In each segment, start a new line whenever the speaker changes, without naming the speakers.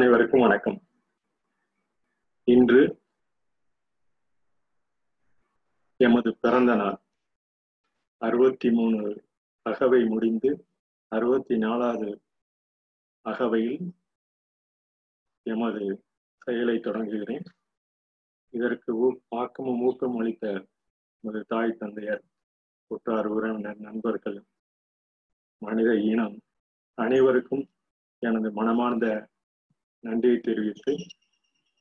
அனைவருக்கும் வணக்கம் இன்று எமது பிறந்த நாள் அறுபத்தி மூணு அகவை முடிந்து அறுபத்தி நாலாவது அகவையில் எமது செயலை தொடங்குகிறேன் இதற்கு ஆக்கமும் ஊக்கம் அளித்த எமது தாய் தந்தையர் குற்றார் உறவினர் நண்பர்கள் மனித இனம் அனைவருக்கும் எனது மனமார்ந்த நன்றியை தெரிவித்து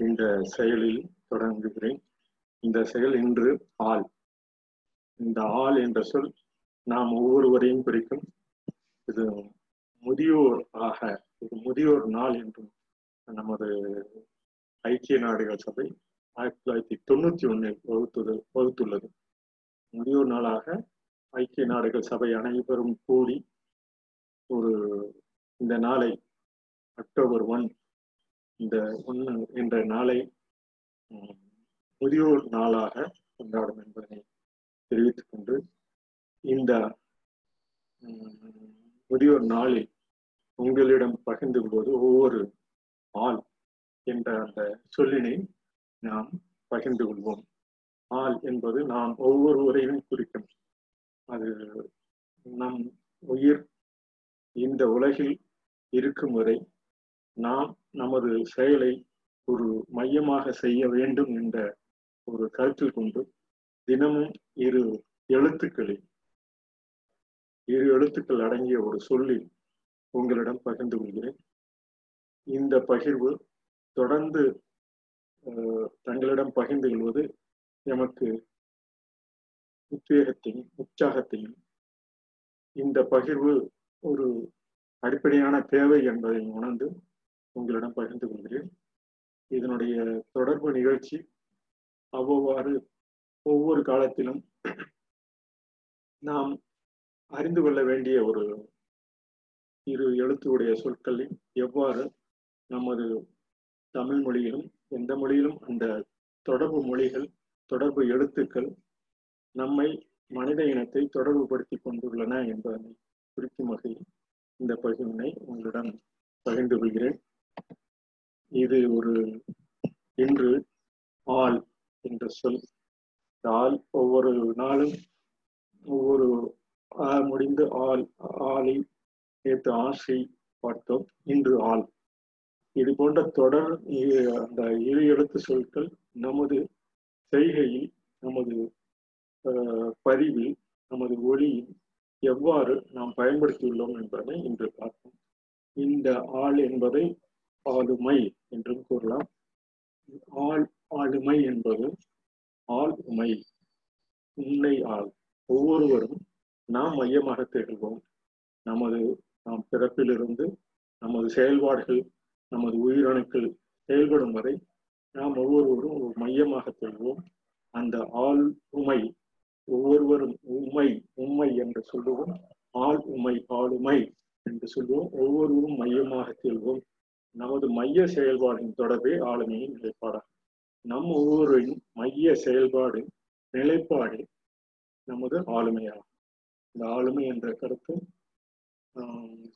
இந்த செயலில் தொடங்குகிறேன் இந்த செயல் இன்று ஆள் இந்த ஆள் என்ற சொல் நாம் ஒவ்வொருவரையும் குறிக்கும் இது முதியோர் ஆக இது முதியோர் நாள் என்றும் நமது ஐக்கிய நாடுகள் சபை ஆயிரத்தி தொள்ளாயிரத்தி தொண்ணூத்தி ஒன்னில் வகுத்தது வகுத்துள்ளது முதியோர் நாளாக ஐக்கிய நாடுகள் சபை அனைவரும் கூடி ஒரு இந்த நாளை அக்டோபர் ஒன் இந்த ஒன்று என்ற நாளை முதியோர் நாளாக கொண்டாடும் என்பதனை தெரிவித்துக் கொண்டு இந்த முதியோர் நாளில் உங்களிடம் பகிர்ந்து கொள்வது ஒவ்வொரு ஆள் என்ற அந்த சொல்லினை நாம் பகிர்ந்து கொள்வோம் ஆள் என்பது நாம் ஒவ்வொருவரையும் குறிக்கும் அது நம் உயிர் இந்த உலகில் இருக்கும் வரை நாம் நமது செயலை ஒரு மையமாக செய்ய வேண்டும் என்ற ஒரு கருத்தில் கொண்டு தினமும் இரு எழுத்துக்களில் இரு எழுத்துக்கள் அடங்கிய ஒரு சொல்லில் உங்களிடம் பகிர்ந்து கொள்கிறேன் இந்த பகிர்வு தொடர்ந்து தங்களிடம் பகிர்ந்து கொள்வது எமக்கு உத்வேகத்தையும் உற்சாகத்தையும் இந்த பகிர்வு ஒரு அடிப்படையான தேவை என்பதை உணர்ந்து உங்களிடம் பகிர்ந்து கொள்கிறேன் இதனுடைய தொடர்பு நிகழ்ச்சி அவ்வாறு ஒவ்வொரு காலத்திலும் நாம் அறிந்து கொள்ள வேண்டிய ஒரு இரு எழுத்துடைய சொற்களை எவ்வாறு நமது தமிழ் மொழியிலும் எந்த மொழியிலும் அந்த தொடர்பு மொழிகள் தொடர்பு எழுத்துக்கள் நம்மை மனித இனத்தை தொடர்பு படுத்தி கொண்டுள்ளன என்பதனை குறிக்கும் வகையில் இந்த பகிர்வினை உங்களுடன் பகிர்ந்து கொள்கிறேன் இது ஒரு இன்று ஆள் என்ற சொல் ஆள் ஒவ்வொரு நாளும் ஒவ்வொரு முடிந்து ஆள் ஆளை நேற்று ஆசை பார்த்தோம் இன்று ஆள் இது போன்ற தொடர் அந்த இரு எழுத்து சொற்கள் நமது செய்கையில் நமது பதிவில் நமது ஒளியில் எவ்வாறு நாம் பயன்படுத்தியுள்ளோம் என்பதை இன்று பார்ப்போம் இந்த ஆள் என்பதை ஆளுமை என்றும் கூறலாம் ஆள் ஆளுமை என்பது ஆள் உமை உண்மை ஆள் ஒவ்வொருவரும் நாம் மையமாக திகழ்வோம் நமது நாம் பிறப்பிலிருந்து நமது செயல்பாடுகள் நமது உயிரணுக்கள் செயல்படும் வரை நாம் ஒவ்வொருவரும் ஒரு மையமாக திகழ்வோம் அந்த ஆள் உமை ஒவ்வொருவரும் உண்மை உண்மை என்று சொல்லுவோம் ஆள் உமை ஆளுமை என்று சொல்லுவோம் ஒவ்வொருவரும் மையமாக திகழ்வோம் நமது மைய செயல்பாடின் தொடர்பே ஆளுமையின் நிலைப்பாடாகும் நம் ஒவ்வொருவரின் மைய செயல்பாடு நிலைப்பாடு நமது ஆளுமையாகும் இந்த ஆளுமை என்ற கருத்து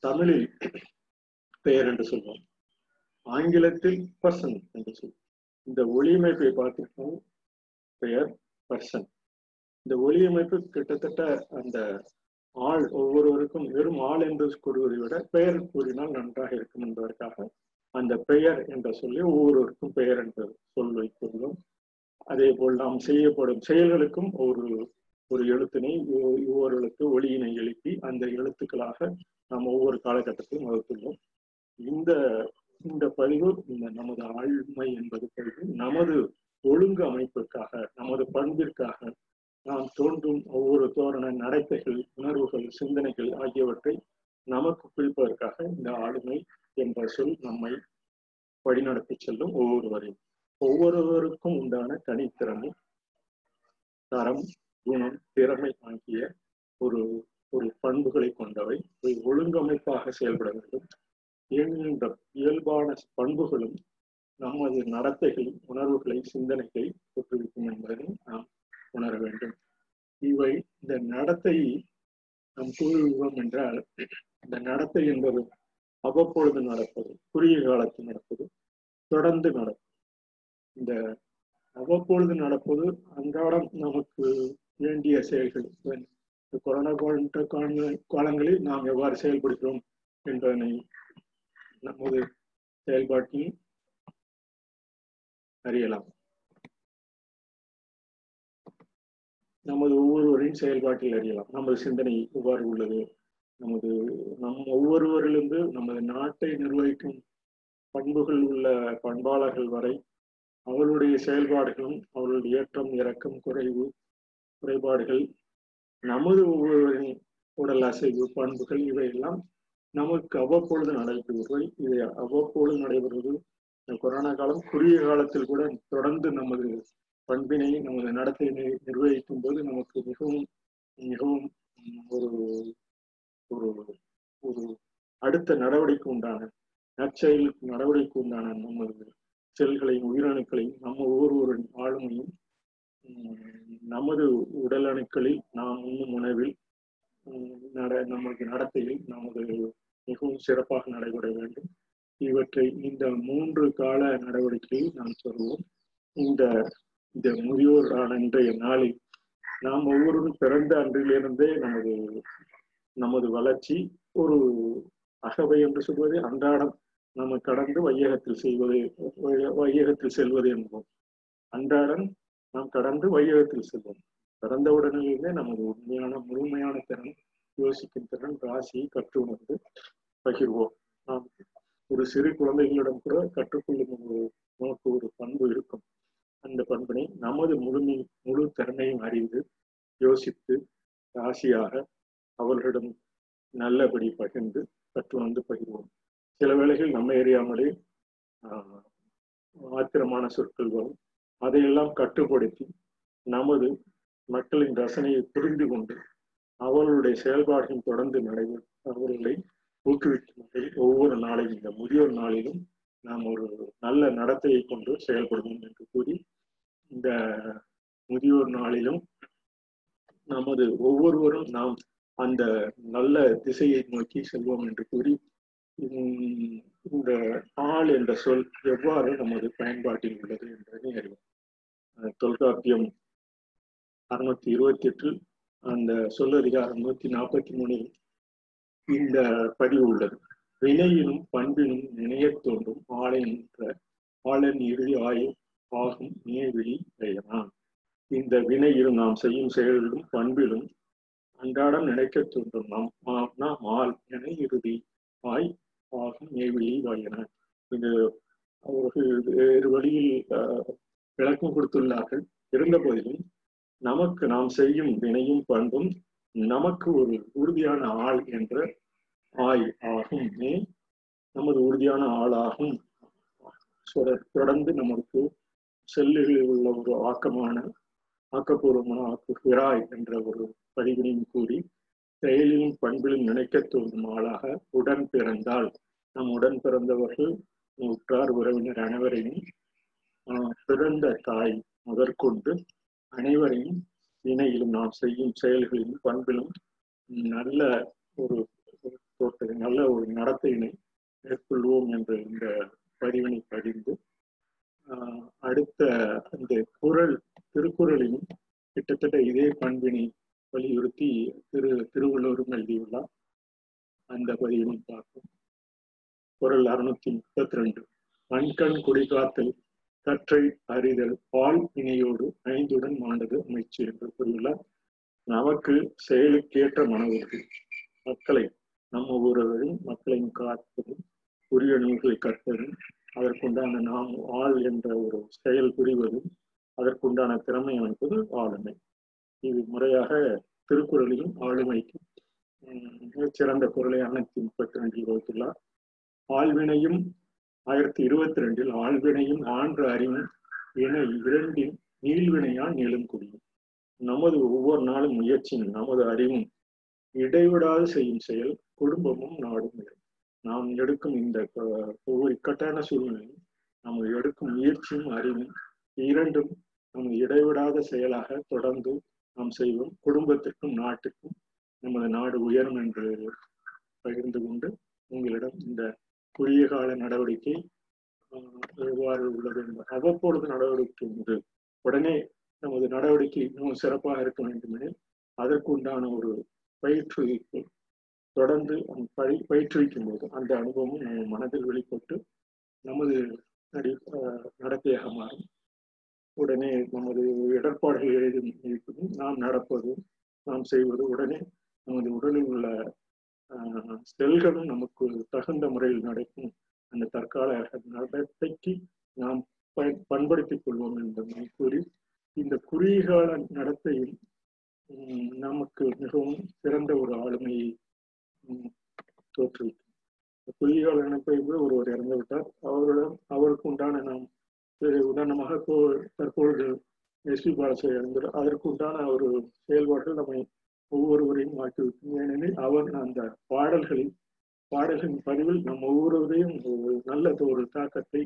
தமிழில் பெயர் என்று சொல்வோம் ஆங்கிலத்தில் பர்சன் என்று சொல்வோம் இந்த ஒளியமைப்பை பார்த்துக்கணும் பெயர் பர்சன் இந்த ஒளியமைப்பு கிட்டத்தட்ட அந்த ஆள் ஒவ்வொருவருக்கும் வெறும் ஆள் என்று கூறுவதை விட பெயர் கூறினால் நன்றாக இருக்கும் என்பதற்காக அந்த பெயர் என்ற சொல்லி ஒவ்வொருவருக்கும் பெயர் என்ற சொல் வைத்துள்ளோம் அதே போல் நாம் செய்யப்படும் செயல்களுக்கும் ஒரு ஒரு எழுத்தினை ஒவ்வொரு ஒளியினை எழுப்பி அந்த எழுத்துக்களாக நாம் ஒவ்வொரு காலகட்டத்தையும் வகுத்துள்ளோம் இந்த இந்த பதிவு இந்த நமது ஆழ்மை என்பது பதிவு நமது ஒழுங்கு அமைப்புக்காக நமது பண்பிற்காக நாம் தோன்றும் ஒவ்வொரு தோரண நடத்தைகள் உணர்வுகள் சிந்தனைகள் ஆகியவற்றை நமக்கு பிடிப்பதற்காக இந்த ஆளுமை என்ற சொல் நம்மை வழிநடத்தி செல்லும் ஒவ்வொருவரையும் ஒவ்வொருவருக்கும் உண்டான தனித்திறமை தரம் குணம் திறமை ஆகிய ஒரு ஒரு பண்புகளை கொண்டவை ஒழுங்கமைப்பாக செயல்பட வேண்டும் என்ற இயல்பான பண்புகளும் நமது நடத்தைகள் உணர்வுகளை சிந்தனைகளை தோற்றுவிக்கும் என்பதை நாம் உணர வேண்டும் இவை இந்த நடத்தை நாம் கூறுகிறோம் என்றால் இந்த நடத்தை என்பது அவ்வப்பொழுது நடப்பது குறுகிய காலத்தில் நடப்பது தொடர்ந்து நடக்கும் இந்த அவ்வப்பொழுது நடப்பது அன்றாடம் நமக்கு வேண்டிய செயல்கள் இந்த கொரோனா காலங்களில் நாம் எவ்வாறு செயல்படுகிறோம் என்பதனை நமது செயல்பாட்டில் அறியலாம் நமது ஒவ்வொருவரின் செயல்பாட்டில் அறியலாம் நமது சிந்தனை எவ்வாறு உள்ளது நமது நம் ஒவ்வொருவரிலிருந்து நமது நாட்டை நிர்வகிக்கும் பண்புகள் உள்ள பண்பாளர்கள் வரை அவருடைய செயல்பாடுகளும் அவர்களுடைய ஏற்றம் இறக்கம் குறைவு குறைபாடுகள் நமது ஒவ்வொருவரின் உடல் அசைவு பண்புகள் இவையெல்லாம் நமக்கு அவ்வப்பொழுது நடைபெறுவது இது அவ்வப்பொழுது நடைபெறுவது இந்த கொரோனா காலம் குறுகிய காலத்தில் கூட தொடர்ந்து நமது பண்பினை நமது நடத்தை நிர்வகிக்கும் போது நமக்கு மிகவும் மிகவும் ஒரு ஒரு ஒரு அடுத்த நடவடிக்கை உண்டான நற்செயல் நடவடிக்கை உண்டான நமது செல்களையும் உயிரணுக்களையும் நம்ம ஒவ்வொருவரின் ஆளுமையும் நமது உடல் அணுக்களில் நாம் உண்ணும் உணவில் நட நமது நடத்தையில் நமது மிகவும் சிறப்பாக நடைபெற வேண்டும் இவற்றை இந்த மூன்று கால நடவடிக்கையை நாம் சொல்வோம் இந்த இந்த முதியோர் இன்றைய நாளில் நாம் ஒவ்வொருவரும் பிறந்த அன்றிலிருந்தே நமது நமது வளர்ச்சி ஒரு அகவை என்று சொல்வது அன்றாடம் நம்ம கடந்து வையகத்தில் செய்வது வையகத்தில் செல்வது என்போம் அன்றாடம் நாம் கடந்து வையகத்தில் செல்வோம் கடந்த உடனேயே நமது உண்மையான முழுமையான திறன் யோசிக்கும் திறன் ராசியை கற்று உணர்ந்து பகிர்வோம் நாம் ஒரு சிறு குழந்தைகளிடம் கூட கற்றுக்கொள்ளும் ஒரு நமக்கு ஒரு பண்பு இருக்கும் அந்த பண்பினை நமது முழுமை முழு திறனையும் அறிந்து யோசித்து ராசியாக அவர்களிடம் நல்லபடி பகிர்ந்து கற்று வந்து பகிர்வோம் சில வேளைகள் நம்ம ஏரியாமலே ஆத்திரமான சொற்கள் வரும் அதையெல்லாம் கட்டுப்படுத்தி நமது மக்களின் ரசனையை புரிந்து கொண்டு அவர்களுடைய செயல்பாடுகள் தொடர்ந்து நடைபெறும் அவர்களை ஊக்குவிக்கும் வகையில் ஒவ்வொரு நாளையும் இந்த முதியோர் நாளிலும் நாம் ஒரு நல்ல நடத்தையை கொண்டு செயல்படுவோம் என்று கூறி இந்த முதியோர் நாளிலும் நமது ஒவ்வொருவரும் நாம் அந்த நல்ல திசையை நோக்கி செல்வோம் என்று கூறி இந்த ஆள் என்ற சொல் எவ்வாறு நமது பயன்பாட்டில் உள்ளது என்பதை அறிவோம் தொல்காப்பியம் அறுநூத்தி இருபத்தி எட்டில் அந்த சொல்லதிகாரம் நூத்தி நாற்பத்தி மூணில் இந்த பதிவு உள்ளது வினையினும் பண்பினும் நினைய தோன்றும் என்ற ஆளன் இறுதி ஆயு ஆகும் நேவிழி பெயரான் இந்த வினையிலும் நாம் செய்யும் செயலிலும் பண்பிலும் அன்றாடம் நினைக்கத் தூண்டும் நம் மாப்னா மால் என இறுதி வாய் ஆகும் ஏவிழி வாயன இது அவர்கள் வேறு வழியில் விளக்கம் கொடுத்துள்ளார்கள் இருந்த போதிலும் நமக்கு நாம் செய்யும் வினையும் பண்பும் நமக்கு ஒரு உறுதியான ஆள் என்ற ஆய் ஆகும் நமது உறுதியான ஆளாகும் தொடர்ந்து நமக்கு செல்லில் உள்ள ஒரு ஆக்கமான ஆக்கப்பூர்வமான ஆக்குகிறாய் என்ற ஒரு பணிபுரியும் கூறி செயலிலும் பண்பிலும் நினைக்க தோன்றும் ஆளாக உடன் பிறந்தால் நம் உடன் பிறந்தவர்கள் உற்றார் உறவினர் அனைவரையும் பிறந்த தாய் முதற்கொண்டு அனைவரையும் இணையிலும் நாம் செய்யும் செயல்களிலும் பண்பிலும் நல்ல ஒரு தோட்டத்தை நல்ல ஒரு நடத்தையினை மேற்கொள்வோம் என்ற இந்த பதிவினை பதிந்து அடுத்த இந்த குரல் திருக்குறளிலும் கிட்டத்தட்ட இதே பண்பினை வலியுறுத்தி திரு திருவள்ளுவரும் எழுதியுள்ளார் அந்த பதிவினை பார்ப்போம் குரல் அறுநூத்தி முப்பத்தி ரெண்டு மண்கண் குடிகாத்தல் கற்றை அறிதல் பால் இணையோடு ஐந்துடன் மாண்டது அமைச்சு என்று கூறியுள்ளார் நமக்கு செயலுக்கேற்ற மன உறுதி மக்களை நம்ம ஊரவரும் மக்களையும் காப்பதும் உரிய நூல்களை கற்பதும் அதற்குண்டான நாம் ஆள் என்ற ஒரு செயல் புரிவதும் அதற்குண்டான திறமை அமைப்பது ஆளுமை இது முறையாக திருக்குறளையும் ஆளுமைக்கு மிகச்சிறந்த குரலை அன்னத்தி முப்பத்தி ரெண்டில் வகுத்துள்ளார் ஆழ்வினையும் ஆயிரத்தி இருபத்தி ரெண்டில் ஆழ்வினையும் ஆண்டு அறிவும் என இரண்டின் நீள்வினையால் நீளும் குடியும் நமது ஒவ்வொரு நாளும் முயற்சியும் நமது அறிவும் இடைவிடாது செய்யும் செயல் குடும்பமும் நாடும் நாம் எடுக்கும் இந்த ஒவ்வொரு இக்கட்டான சூழ்நிலையும் நம்ம எடுக்கும் முயற்சியும் அறிவும் இரண்டும் நம் இடைவிடாத செயலாக தொடர்ந்து நாம் செய்வோம் குடும்பத்திற்கும் நாட்டுக்கும் நமது நாடு உயரும் என்று பகிர்ந்து கொண்டு உங்களிடம் இந்த குறுகிய கால நடவடிக்கை எவ்வாறு உள்ளது என்பது அவ்வப்பொழுது நடவடிக்கை உண்டு உடனே நமது நடவடிக்கை இன்னும் சிறப்பாக இருக்க வேண்டுமெனில் அதற்குண்டான ஒரு பயிற்றுவிப்பு தொடர்ந்து பயி பயிற்றுவிக்கும் போது அந்த அனுபவம் நம்ம மனதில் வெளிப்பட்டு நமது நடி நடத்தையாக மாறும் உடனே நமது இடர்பாடுகள் எதுவும் இருக்கும் நாம் நடப்பதும் நாம் செய்வது உடனே நமது உடலில் உள்ள செல்களும் நமக்கு தகுந்த முறையில் நடக்கும் அந்த தற்கால நடத்தைக்கு நாம் பண்படுத்திக் கொள்வோம் என்பதை கூறி இந்த குறுகால நடத்தையில் நமக்கு மிகவும் சிறந்த ஒரு ஆளுமையை தோற்றுவிக்கும் குறுகால நடத்தை கூட ஒருவர் இறந்து விட்டார் அவரிடம் அவருக்கு உண்டான நாம் உதாரணமாக இப்போ தற்பொழுது எஸ் பி பாலசேகர் அதற்குண்டான ஒரு செயல்பாடுகள் நம்மை ஒவ்வொருவரையும் ஆக்கிவிட்டோம் ஏனெனில் அவர் அந்த பாடல்களில் பாடல்களின் பதிவில் நம் ஒவ்வொருவரையும் ஒரு நல்ல ஒரு தாக்கத்தை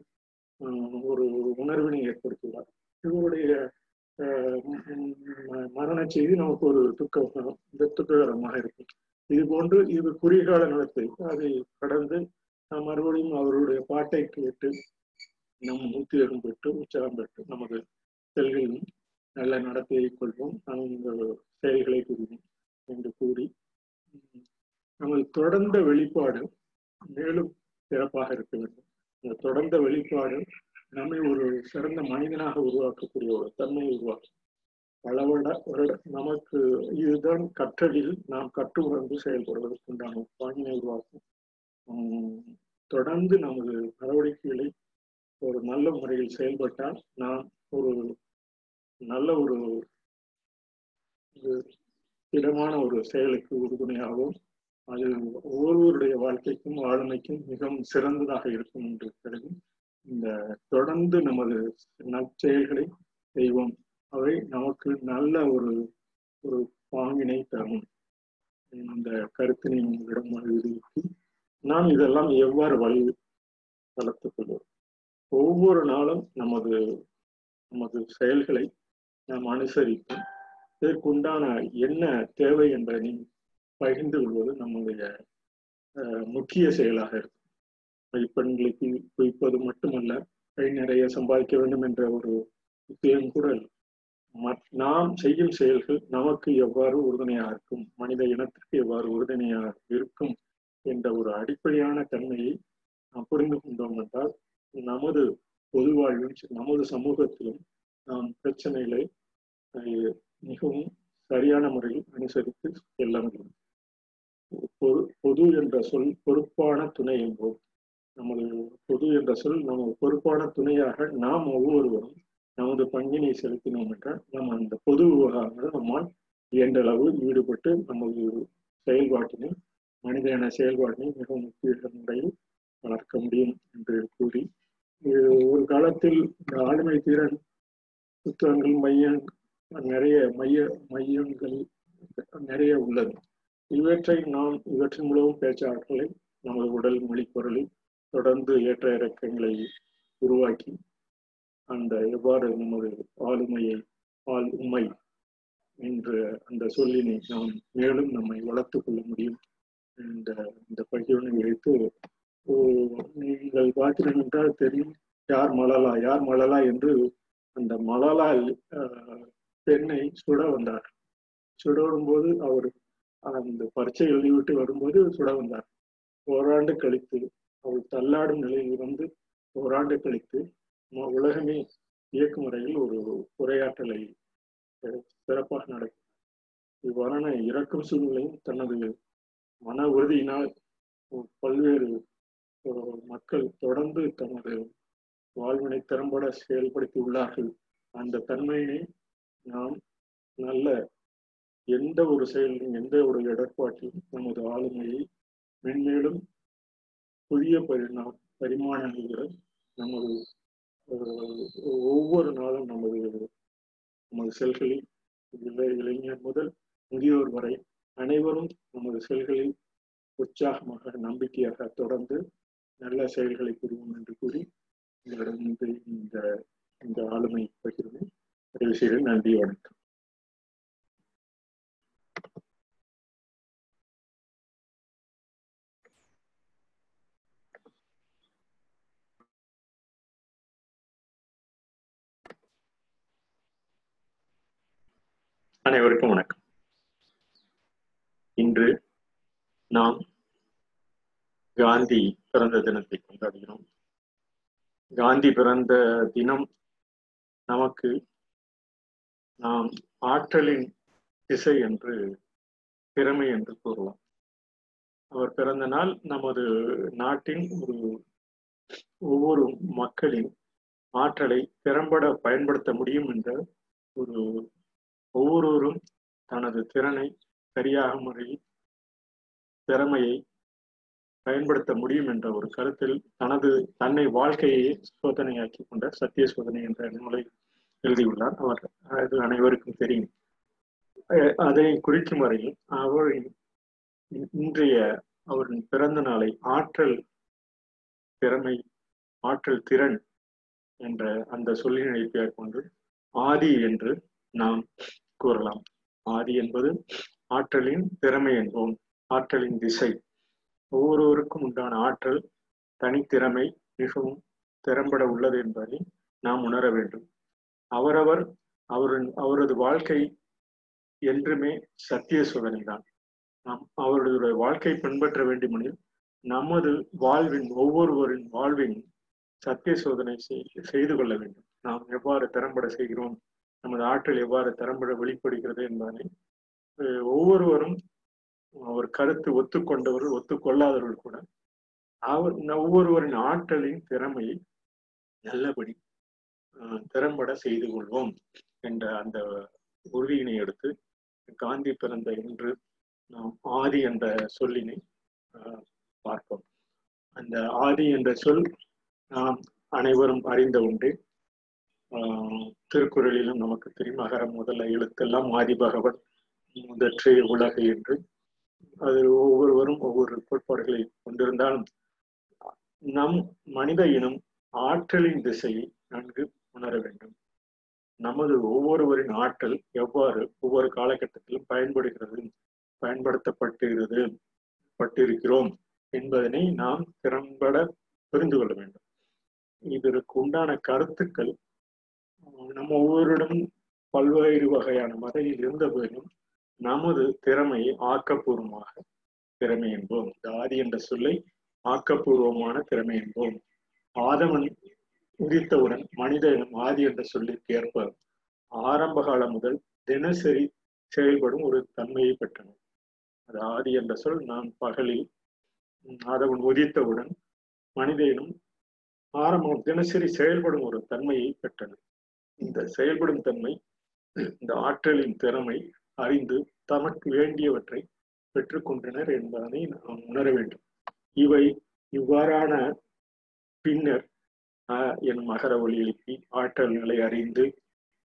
ஒரு உணர்வினை ஏற்படுத்துவார் இவருடைய மரண செய்தி நமக்கு ஒரு துக்க துக்ககரமாக இருக்கும் இது போன்று இது குறுகிய கால நடத்தை அதை கடந்து நாம் மறுபடியும் அவருடைய பாட்டை கேட்டு நம் உத்தியோகம் பெற்று உற்சாகம் பெற்று நமது செல்களிலும் நல்ல நடத்தையை கொள்வோம் நமது செயல்களை புரிவோம் என்று கூறி நமது தொடர்ந்த வெளிப்பாடு மேலும் சிறப்பாக இருக்க வேண்டும் இந்த தொடர்ந்த வெளிப்பாடு நம்மை ஒரு சிறந்த மனிதனாக உருவாக்கக்கூடிய ஒரு தன்மையை உருவாக்கும் பல வருட நமக்கு இதுதான் கற்றலில் நாம் கற்று உணர்ந்து செயல்படுவதற்குண்டான பாங்கினை உருவாக்கும் தொடர்ந்து நமது நடவடிக்கைகளை ஒரு நல்ல முறையில் செயல்பட்டால் நாம் ஒரு நல்ல ஒரு திடமான ஒரு செயலுக்கு உறுதுணையாகவும் அது ஒவ்வொருவருடைய வாழ்க்கைக்கும் ஆளுமைக்கும் மிகவும் சிறந்ததாக இருக்கும் என்று கருதி இந்த தொடர்ந்து நமது நற்செயல்களை செய்வோம் அவை நமக்கு நல்ல ஒரு ஒரு பாங்கினை தரும் இந்த கருத்தினை உங்களிடம் எழுதிவிட்டு நாம் இதெல்லாம் எவ்வாறு வழி வளர்த்துக் கொள்வோம் ஒவ்வொரு நாளும் நமது நமது செயல்களை நாம் அனுசரிக்கும் இதற்குண்டான என்ன தேவை என்பதை பகிர்ந்து கொள்வது நம்முடைய முக்கிய செயலாக இருக்கும் மதிப்பெண்களுக்கு குவிப்பது மட்டுமல்ல கை நிறைய சம்பாதிக்க வேண்டும் என்ற ஒரு உத்தியம் கூட நாம் செய்யும் செயல்கள் நமக்கு எவ்வாறு உறுதுணையாக இருக்கும் மனித இனத்திற்கு எவ்வாறு உறுதுணையாக இருக்கும் என்ற ஒரு அடிப்படையான தன்மையை நாம் புரிந்து கொண்டோம் என்றால் நமது பொது வாழ்விலும் நமது சமூகத்திலும் நாம் பிரச்சனைகளை மிகவும் சரியான முறையில் அனுசரித்து செல்ல முடியும் பொது என்ற சொல் பொறுப்பான துணை என்போம் நமது பொது என்ற சொல் நமது பொறுப்பான துணையாக நாம் ஒவ்வொருவரும் நமது பங்கினை செலுத்தினோம் என்றால் நாம் அந்த பொது விவகாரங்கள் நம்மால் இயன்றளவு ஈடுபட்டு நமது செயல்பாட்டினை மனிதன செயல்பாட்டினை மிகவும் முக்கிய முறையில் வளர்க்க முடியும் என்று கூறி ஒரு காலத்தில் இந்த ஆளுமை திறன் புத்தகங்கள் மையம் நிறைய மைய மையங்கள் நிறைய உள்ளது இவற்றை நாம் இவற்றின் மூலம் பேச்சாற்றலை நமது உடல் மொழி பொருளை தொடர்ந்து ஏற்ற இறக்கங்களை உருவாக்கி அந்த எவ்வாறு நமது ஆளுமையை ஆள் உண்மை என்ற அந்த சொல்லினை நாம் மேலும் நம்மை வளர்த்து கொள்ள முடியும் என்ற இந்த பகிர்வு குறித்து நீங்கள் பார்த்தீர்கள் என்றால் தெரியும் யார் மலலா யார் மலலா என்று அந்த மலலா பெண்ணை சுட வந்தார் சுட வரும்போது அவர் அந்த பரீட்சை எழுதிவிட்டு வரும்போது சுட வந்தார் ஓராண்டு கழித்து அவள் தள்ளாடும் நிலையில் வந்து ஓராண்டு கழித்து உலகமே இயக்குமுறையில் ஒரு உரையாற்றலை சிறப்பாக நடக்கும் இவ்வாறான இறக்கும் சூழ்நிலையும் தனது மன உறுதியினால் பல்வேறு மக்கள் தொடர்ந்து தமது வாழ்வினை திறம்பட செயல்படுத்தி உள்ளார்கள் அந்த தன்மையினை நாம் நல்ல எந்த ஒரு செயலிலும் எந்த ஒரு இடர்பாட்டிலும் நமது ஆளுமையை மென்மேலும் புதிய பரிணா பரிமாணங்களுடன் நமது ஒவ்வொரு நாளும் நமது நமது செல்களில் இளைஞர் முதல் முதியோர் வரை அனைவரும் நமது செல்களில் உற்சாகமாக நம்பிக்கையாக தொடர்ந்து நல்ல செயல்களை புரிவோம் என்று கூறி உங்களிடம் இந்த இந்த ஆளுமை பகிர்வு நிறைவு செய்கிறேன் நன்றி வணக்கம்
அனைவருக்கும் வணக்கம் இன்று நாம் காந்தி பிறந்த தினத்தை கொண்டாடுகிறோம் காந்தி பிறந்த தினம் நமக்கு நாம் ஆற்றலின் திசை என்று திறமை என்று கூறலாம் அவர் பிறந்த நாள் நமது நாட்டின் ஒரு ஒவ்வொரு மக்களின் ஆற்றலை திறம்பட பயன்படுத்த முடியும் என்ற ஒரு ஒவ்வொருவரும் தனது திறனை சரியாக முறையில் திறமையை பயன்படுத்த முடியும் என்ற ஒரு கருத்தில் தனது தன்னை வாழ்க்கையை சோதனையாக்கி கொண்ட சத்திய சோதனை என்ற நூலை எழுதியுள்ளார் அவர் அது அனைவருக்கும் தெரியும் அதை குறிக்கும் வரையில் அவரின் இன்றைய அவரின் பிறந்த நாளை ஆற்றல் திறமை ஆற்றல் திறன் என்ற அந்த சொல்லினை பெயர் கொண்டு ஆதி என்று நாம் கூறலாம் ஆதி என்பது ஆற்றலின் திறமை என்போம் ஆற்றலின் திசை ஒவ்வொருவருக்கும் உண்டான ஆற்றல் தனித்திறமை மிகவும் திறம்பட உள்ளது என்பதை நாம் உணர வேண்டும் அவரவர் அவரின் அவரது வாழ்க்கை என்றுமே சத்திய சோதனைதான் நாம் அவருடைய வாழ்க்கை பின்பற்ற வேண்டுமெனில் நமது வாழ்வின் ஒவ்வொருவரின் வாழ்வின் சத்திய சோதனை செய்து கொள்ள வேண்டும் நாம் எவ்வாறு திறம்பட செய்கிறோம் நமது ஆற்றல் எவ்வாறு திறம்பட வெளிப்படுகிறது என்பதை ஒவ்வொருவரும் ஒரு கருத்து ஒத்துக்கொண்டவர்கள் ஒத்துக்கொள்ளாதவர்கள் கூட அவர் ஒவ்வொருவரின் ஆற்றலின் திறமையை நல்லபடி திறம்பட செய்து கொள்வோம் என்ற அந்த உறுதியினை எடுத்து காந்தி பிறந்த என்று நாம் ஆதி என்ற சொல்லினை பார்ப்போம் அந்த ஆதி என்ற சொல் நாம் அனைவரும் அறிந்த உண்டு திருக்குறளிலும் நமக்கு தெரியும் அகரம் முதல்ல எழுத்தெல்லாம் ஆதிபகவன் முதற்றே உலகு என்று அதில் ஒவ்வொருவரும் ஒவ்வொரு கோட்பாடுகளை கொண்டிருந்தாலும் நம் மனித இனம் ஆற்றலின் திசையை நன்கு உணர வேண்டும் நமது ஒவ்வொருவரின் ஆற்றல் எவ்வாறு ஒவ்வொரு காலகட்டத்திலும் பயன்படுகிறது பயன்படுத்தப்பட்டுகிறது பட்டிருக்கிறோம் என்பதனை நாம் திறம்பட புரிந்து கொள்ள வேண்டும் இதற்கு உண்டான கருத்துக்கள் நம்ம ஒவ்வொருடம் பல்வேறு வகையான மதையில் இருந்த போதிலும் நமது திறமையை ஆக்கப்பூர்வமாக திறமை என்போம் தாதி என்ற சொல்லை ஆக்கப்பூர்வமான திறமை என்போம் ஆதவன் உதித்தவுடன் மனித இனம் ஆதி என்ற சொல்லிற்கு ஏற்ப ஆரம்ப காலம் முதல் தினசரி செயல்படும் ஒரு தன்மையை பெற்றனர் அது ஆதி என்ற சொல் நான் பகலில் ஆதவன் உதித்தவுடன் மனித இனம் ஆரம்பம் தினசரி செயல்படும் ஒரு தன்மையை பெற்றனர் இந்த செயல்படும் தன்மை இந்த ஆற்றலின் திறமை அறிந்து தமக்கு வேண்டியவற்றை பெற்றுக்கொண்டனர் என்பதனை நாம் உணர வேண்டும் இவை இவ்வாறான பின்னர் என் மகர ஒளி எழுப்பி ஆற்றல்களை அறிந்து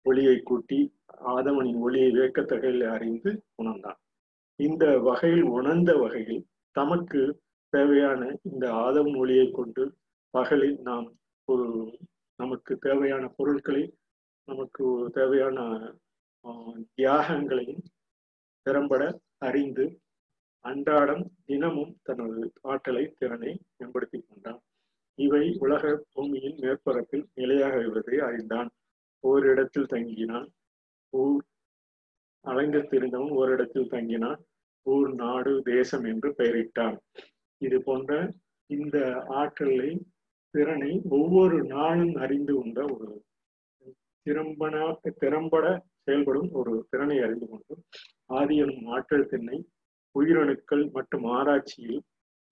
ஒளியை கூட்டி ஆதவனின் ஒளியை வேக்கத்தகையில் அறிந்து உணர்ந்தான் இந்த வகையில் உணர்ந்த வகையில் தமக்கு தேவையான இந்த ஆதம் ஒளியை கொண்டு பகலில் நாம் ஒரு நமக்கு தேவையான பொருட்களை நமக்கு தேவையான தியாகங்களையும் திறம்பட அறிந்து அன்றாடம் தினமும் தனது ஆற்றலை திறனை மேம்படுத்திக் கொண்டான் இவை உலக பூமியின் மேற்பரப்பில் நிலையாக இருப்பதை அறிந்தான் ஓரிடத்தில் தங்கினான் ஊர் அலைந்து திரிந்தவன் ஓரிடத்தில் தங்கினான் ஊர் நாடு தேசம் என்று பெயரிட்டான் இது போன்ற இந்த ஆற்றலை திறனை ஒவ்வொரு நாளும் அறிந்து கொண்ட ஒரு திறம்பன திறம்பட செயல்படும் ஒரு திறனை அறிந்து கொண்டு ஆதியம் ஆற்றல் திண்ணை உயிரணுக்கள் மற்றும் ஆராய்ச்சியில்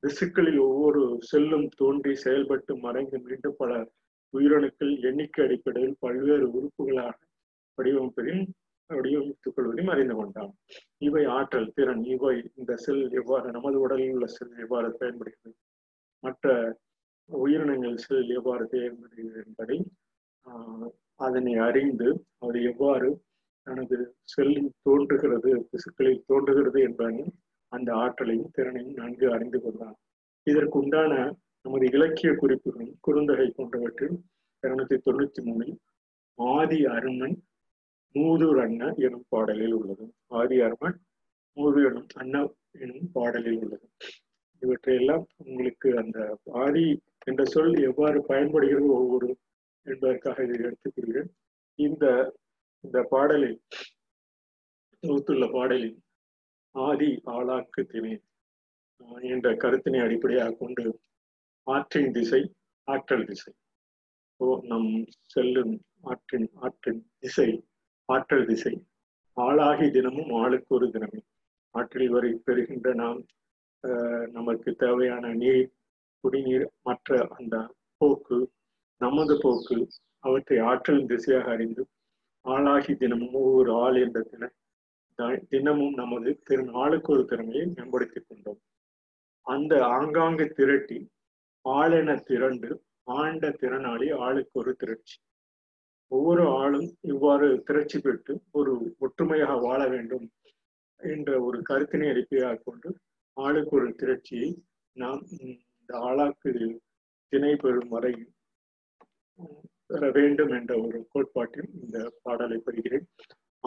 திசுக்களில் ஒவ்வொரு செல்லும் தோன்றி செயல்பட்டு மறைந்து மீண்டும் பல உயிரணுக்கள் எண்ணிக்கை அடிப்படையில் பல்வேறு உறுப்புகளாக வடிவமைப்பதையும் வடிவமைத்துக் கொள்வதையும் அறிந்து கொண்டான் இவை ஆற்றல் திறன் இவை இந்த செல் எவ்வாறு நமது உடலில் உள்ள செல் எவ்வாறு பயன்படுகிறது மற்ற உயிரினங்கள் செல் எவ்வாறு செயல்படுகிறது என்பதை அதனை அறிந்து அது எவ்வாறு தனது செல்லில் தோன்றுகிறது திசுக்களில் தோன்றுகிறது என்பதையும் அந்த ஆற்றலையும் திறனையும் நன்கு அறிந்து கொண்டான் இதற்குண்டான நமது இலக்கிய குறிப்புகளும் குறுந்தகை போன்றவற்றில் இருநூத்தி தொண்ணூத்தி மூணில் ஆதி அருமன் மூதூர் அண்ண எனும் பாடலில் உள்ளது ஆதி அருமன் மூது எனும் அண்ணா எனும் பாடலில் உள்ளது இவற்றையெல்லாம் உங்களுக்கு அந்த ஆதி என்ற சொல் எவ்வாறு பயன்படுகிறது ஒவ்வொரு என்பதற்காக இதை எடுத்துக்கொள்கிறேன் இந்த இந்த பாடலில் தொகுத்துள்ள பாடலில் ஆதி ஆளாக்கு திணை என்ற கருத்தினை அடிப்படையாக கொண்டு ஆற்றின் திசை ஆற்றல் திசை ஓ நம் செல்லும் ஆற்றின் ஆற்றின் திசை ஆற்றல் திசை ஆளாகி தினமும் ஆளுக்கு ஒரு தினமே ஆற்றில் வரை பெறுகின்ற நாம் நமக்கு தேவையான நீர் குடிநீர் மற்ற அந்த போக்கு நமது போக்கு அவற்றை ஆற்றலின் திசையாக அறிந்து ஆளாகி தினமும் ஒவ்வொரு ஆள் என்ற தின தினமும் நமது திரு நாளுக்கு ஒரு திறமையை மேம்படுத்திக் கொண்டோம் அந்த ஆங்காங்கு திரட்டி ஆளென திரண்டு ஆண்ட திறனாளி ஆளுக்கு ஒரு திரட்சி ஒவ்வொரு ஆளும் இவ்வாறு திரட்சி பெற்று ஒரு ஒற்றுமையாக வாழ வேண்டும் என்ற ஒரு கருத்தினை அடிப்படையாக கொண்டு ஆளுக்கு ஒரு திரட்சியை நாம் இந்த ஆளாக்கு திணை பெறும் வரையில் பெற வேண்டும் என்ற ஒரு கோட்பாட்டில் இந்த பாடலை பெறுகிறேன்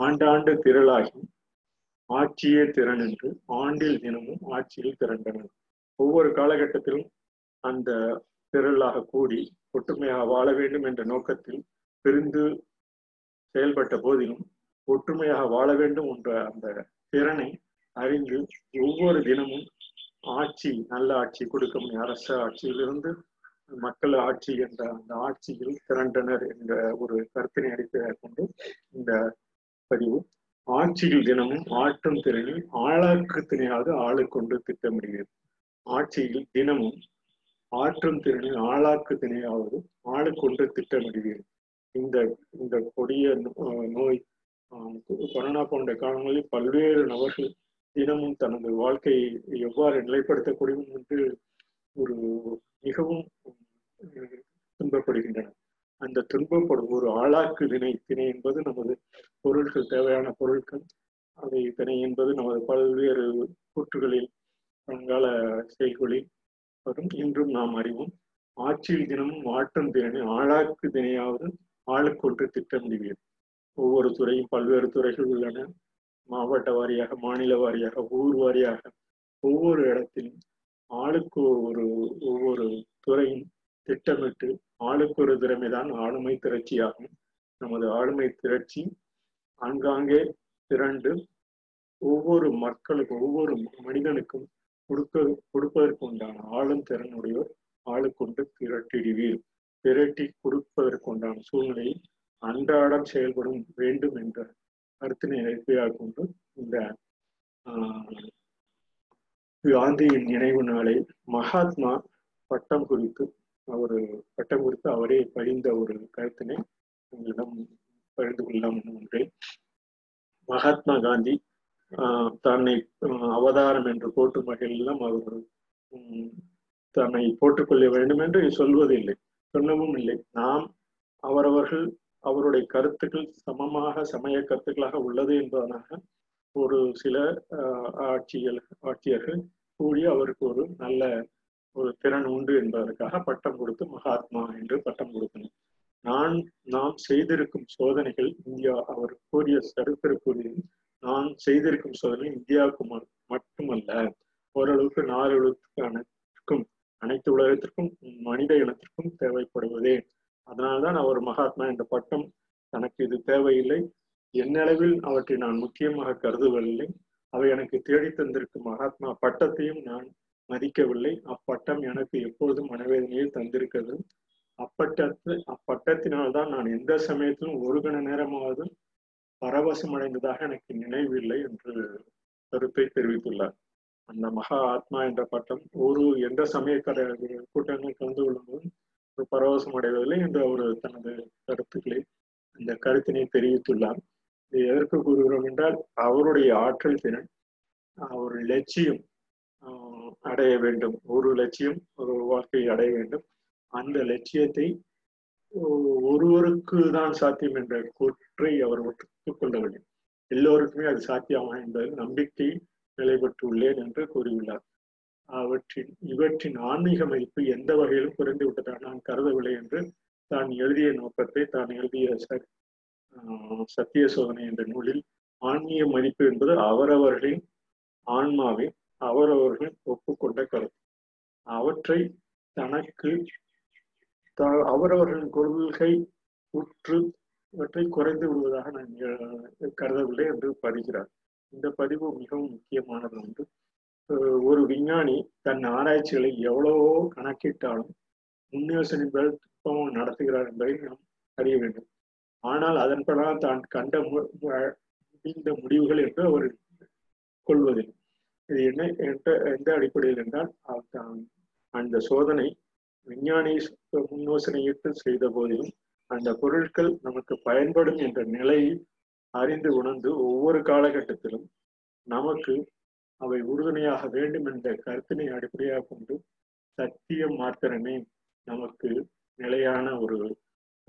ஆண்டாண்டு திரளாகி ஆட்சியே திறன் என்று ஆண்டில் தினமும் ஆட்சியில் திரண்டனர் ஒவ்வொரு காலகட்டத்திலும் அந்த திரளாக கூடி ஒற்றுமையாக வாழ வேண்டும் என்ற நோக்கத்தில் பிரிந்து செயல்பட்ட போதிலும் ஒற்றுமையாக வாழ வேண்டும் என்ற அந்த திறனை அறிந்து ஒவ்வொரு தினமும் ஆட்சி நல்ல ஆட்சி கொடுக்க முடியும் அரச ஆட்சியிலிருந்து மக்கள் ஆட்சி என்ற அந்த ஆட்சியில் திரண்டனர் என்ற ஒரு கருத்தினை அடிப்படையாக கொண்டு இந்த பதிவு ஆட்சியில் தினமும் ஆற்றும் திறனில் ஆளாக்கு ஆளு ஆளுக்கொண்டு திட்டமிடுகிறது ஆட்சியில் தினமும் ஆற்றும் திறனில் ஆளாக்கு திணையாவது ஆளுக்கொண்டு திட்டமிடுகிறது இந்த இந்த கொடிய நோய் கொரோனா போன்ற காலங்களில் பல்வேறு நபர்கள் தினமும் தனது வாழ்க்கையை எவ்வாறு நிலைப்படுத்த என்று ஒரு மிகவும் துன்பப்படுகின்றன அந்த துன்பப்படும் ஒரு ஆளாக்கு திணை திணை என்பது நமது பொருட்கள் தேவையான பொருட்கள் அதை திணை என்பது நமது பல்வேறு கூற்றுகளில் பழங்கால செய்களில் வரும் இன்றும் நாம் அறிவோம் ஆட்சியில் தினமும் ஆற்றம் திறனை ஆளாக்கு தினையாவது ஆளுக்கொன்று திட்டமிடுவீர் ஒவ்வொரு துறையும் பல்வேறு துறைகள் உள்ளன மாவட்ட வாரியாக மாநில வாரியாக ஊர் வாரியாக ஒவ்வொரு இடத்திலும் ஆளுக்கு ஒவ்வொரு ஒவ்வொரு துறையும் திட்டமிட்டு ஆளுக்கு ஒரு திறமைதான் ஆளுமை திரட்சியாகும் நமது ஆளுமை திரட்சி ஆங்காங்கே திரண்டு ஒவ்வொரு மக்களுக்கும் ஒவ்வொரு மனிதனுக்கும் கொடுக்க கொடுப்பதற்கு உண்டான ஆளும் திறனுடையோர் ஆளுக்கொண்டு திரட்டிடுவீர் திரட்டி கொடுப்பதற்குண்டான சூழ்நிலையை அன்றாடம் செயல்படும் வேண்டும் என்ற கருத்தினை அடிப்படையாக கொண்டு இந்த காந்தியின் நினைவு நாளை மகாத்மா பட்டம் குறித்து அவர் பட்டம் குறித்து அவரே பகிர்ந்த ஒரு கருத்தினை உங்களிடம் பகிர்ந்து கொள்ளலாம் என்று மகாத்மா காந்தி தன்னை அவதாரம் என்று போட்டு வகையிலெல்லாம் அவர் தன்னை போட்டுக்கொள்ள வேண்டும் என்று சொல்வதில்லை சொன்னவும் இல்லை நாம் அவரவர்கள் அவருடைய கருத்துக்கள் சமமாக சமய கருத்துக்களாக உள்ளது என்பதனாக ஒரு சில ஆட்சிகள் ஆட்சியர்கள் கூடி அவருக்கு ஒரு நல்ல ஒரு திறன் உண்டு என்பதற்காக பட்டம் கொடுத்து மகாத்மா என்று பட்டம் கொடுத்தனர் நான் நாம் செய்திருக்கும் சோதனைகள் இந்தியா அவர் கூறிய சரித்திரக்கூடிய நான் செய்திருக்கும் சோதனை இந்தியாவுக்கு மட்டுமல்ல ஓரளவுக்கு நாளளவுக்கு அனைத்துக்கும் அனைத்து உலகத்திற்கும் மனித இனத்திற்கும் தேவைப்படுவதே அதனால்தான் அவர் மகாத்மா என்ற பட்டம் தனக்கு இது தேவையில்லை என்னளவில் அவற்றை நான் முக்கியமாக கருதவில்லை அவை எனக்கு தேடித்தந்திருக்கும் தந்திருக்கும் மகாத்மா பட்டத்தையும் நான் மதிக்கவில்லை அப்பட்டம் எனக்கு எப்போதும் மனவேதனையை தந்திருக்கிறது அப்பட்டத்து அப்பட்டத்தினால்தான் நான் எந்த சமயத்திலும் ஒரு கண நேரமாவது பரவசம் அடைந்ததாக எனக்கு நினைவில்லை என்று கருத்தை தெரிவித்துள்ளார் அந்த மகா ஆத்மா என்ற பட்டம் ஒரு எந்த சமய கூட்டங்களில் கலந்து கொள்ளும்போதும் ஒரு பரவசம் அடைவதில்லை என்று அவர் தனது கருத்துக்களை அந்த கருத்தினை தெரிவித்துள்ளார் எதற்கு கூறுகிறோம் என்றால் அவருடைய ஆற்றல் திறன் ஒரு லட்சியம் அடைய வேண்டும் ஒரு லட்சியம் ஒரு வாழ்க்கையை அடைய வேண்டும் அந்த லட்சியத்தை ஒருவருக்கு தான் சாத்தியம் என்ற கூற்றை அவர் வேண்டும் எல்லோருக்குமே அது சாத்தியமா என்பது நம்பிக்கை நிலைபெற்றுள்ளேன் என்று கூறியுள்ளார் அவற்றின் இவற்றின் ஆன்மீக மதிப்பு எந்த வகையிலும் குறைந்து விட்டதாக நான் கருதவில்லை என்று தான் எழுதிய நோக்கத்தை தான் எழுதிய சத்திய சோதனை என்ற நூலில் ஆன்மீக மதிப்பு என்பது அவரவர்களின் ஆன்மாவை அவரவர்கள் ஒப்புக்கொண்ட கருத்து அவற்றை தனக்கு அவரவர்களின் கொள்கை உற்று இவற்றை குறைந்து விடுவதாக நான் கருதவில்லை என்று பதிகிறார் இந்த பதிவு மிகவும் முக்கியமானது என்று ஒரு விஞ்ஞானி தன் ஆராய்ச்சிகளை எவ்வளவோ கணக்கிட்டாலும் முன் துப்பமாக நடத்துகிறார் என்பதை நாம் அறிய வேண்டும் ஆனால் அதன்படால் தான் கண்ட முடிந்த முடிவுகள் என்று அவர் கொள்வதில்லை இது என்ன என்ற எந்த அடிப்படையில் என்றால் தான் அந்த சோதனை விஞ்ஞானி முன்னோசனையிட்டு செய்த போதிலும் அந்த பொருட்கள் நமக்கு பயன்படும் என்ற நிலையை அறிந்து உணர்ந்து ஒவ்வொரு காலகட்டத்திலும் நமக்கு அவை உறுதுணையாக வேண்டும் என்ற கருத்தினை அடிப்படையாக கொண்டு சத்தியம் மாத்திரமே நமக்கு நிலையான ஒரு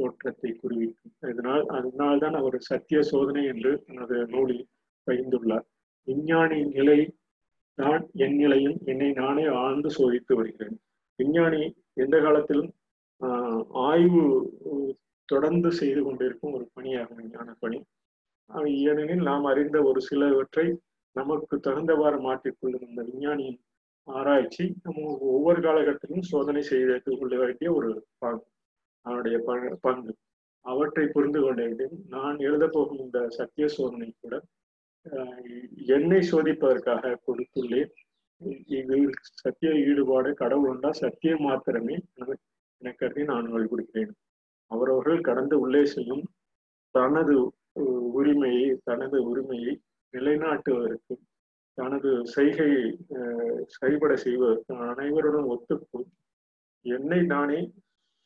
தோற்றத்தை குறிவிக்கும் இதனால் அதனால்தான் அவர் சத்திய சோதனை என்று தனது நூலில் பகிர்ந்துள்ளார் விஞ்ஞானியின் நிலை நான் என் நிலையும் என்னை நானே ஆழ்ந்து சோதித்து வருகிறேன் விஞ்ஞானி எந்த காலத்திலும் ஆய்வு தொடர்ந்து செய்து கொண்டிருக்கும் ஒரு பணியாகும் விஞ்ஞான பணி ஏனெனில் நாம் அறிந்த ஒரு சிலவற்றை நமக்கு தகுந்தவாறு மாற்றிக்கொள்ளும் இந்த விஞ்ஞானியின் ஆராய்ச்சி நம்ம ஒவ்வொரு காலகட்டத்திலும் சோதனை செய்து கொள்ள வேண்டிய ஒரு பாடம் அவனுடைய பங்கு அவற்றை புரிந்து கொண்டேன் நான் எழுதப்போகும் போகும் இந்த சத்திய சோதனை கூட என்னை சோதிப்பதற்காக கொடுத்துள்ளேன் இது சத்திய ஈடுபாடு கடவுள் உண்டா சத்தியம் மாத்திரமே என நான் வழி கொடுக்கிறேன் அவரவர்கள் கடந்து உள்ளே செல்லும் தனது உரிமையை தனது உரிமையை நிலைநாட்டுவதற்கும் தனது செய்கையை சரிபட செய்வதற்கு அனைவருடன் ஒத்துக்கும் என்னை நானே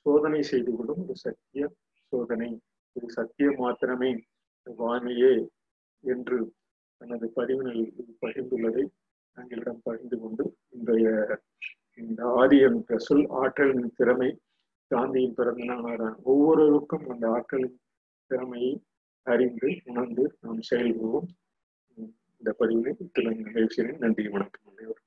சோதனை செய்து கொள்ளும் ஒரு சத்திய சோதனை இது சத்தியம் மாத்திரமே வாணியே என்று தனது பதிவினில் பகிர்ந்துள்ளதை தங்களிடம் பகிர்ந்து கொண்டு இன்றைய இந்த ஆதி என்ற சொல் ஆற்றலின் திறமை காந்தியின் பிறந்த நாளான ஒவ்வொருவருக்கும் அந்த ஆற்றலின் திறமையை அறிந்து உணர்ந்து நாம் செயல்படுவோம் இந்த பதிவினை இத்துடன் நிகழ்ச்சியை நன்றி வணக்கம்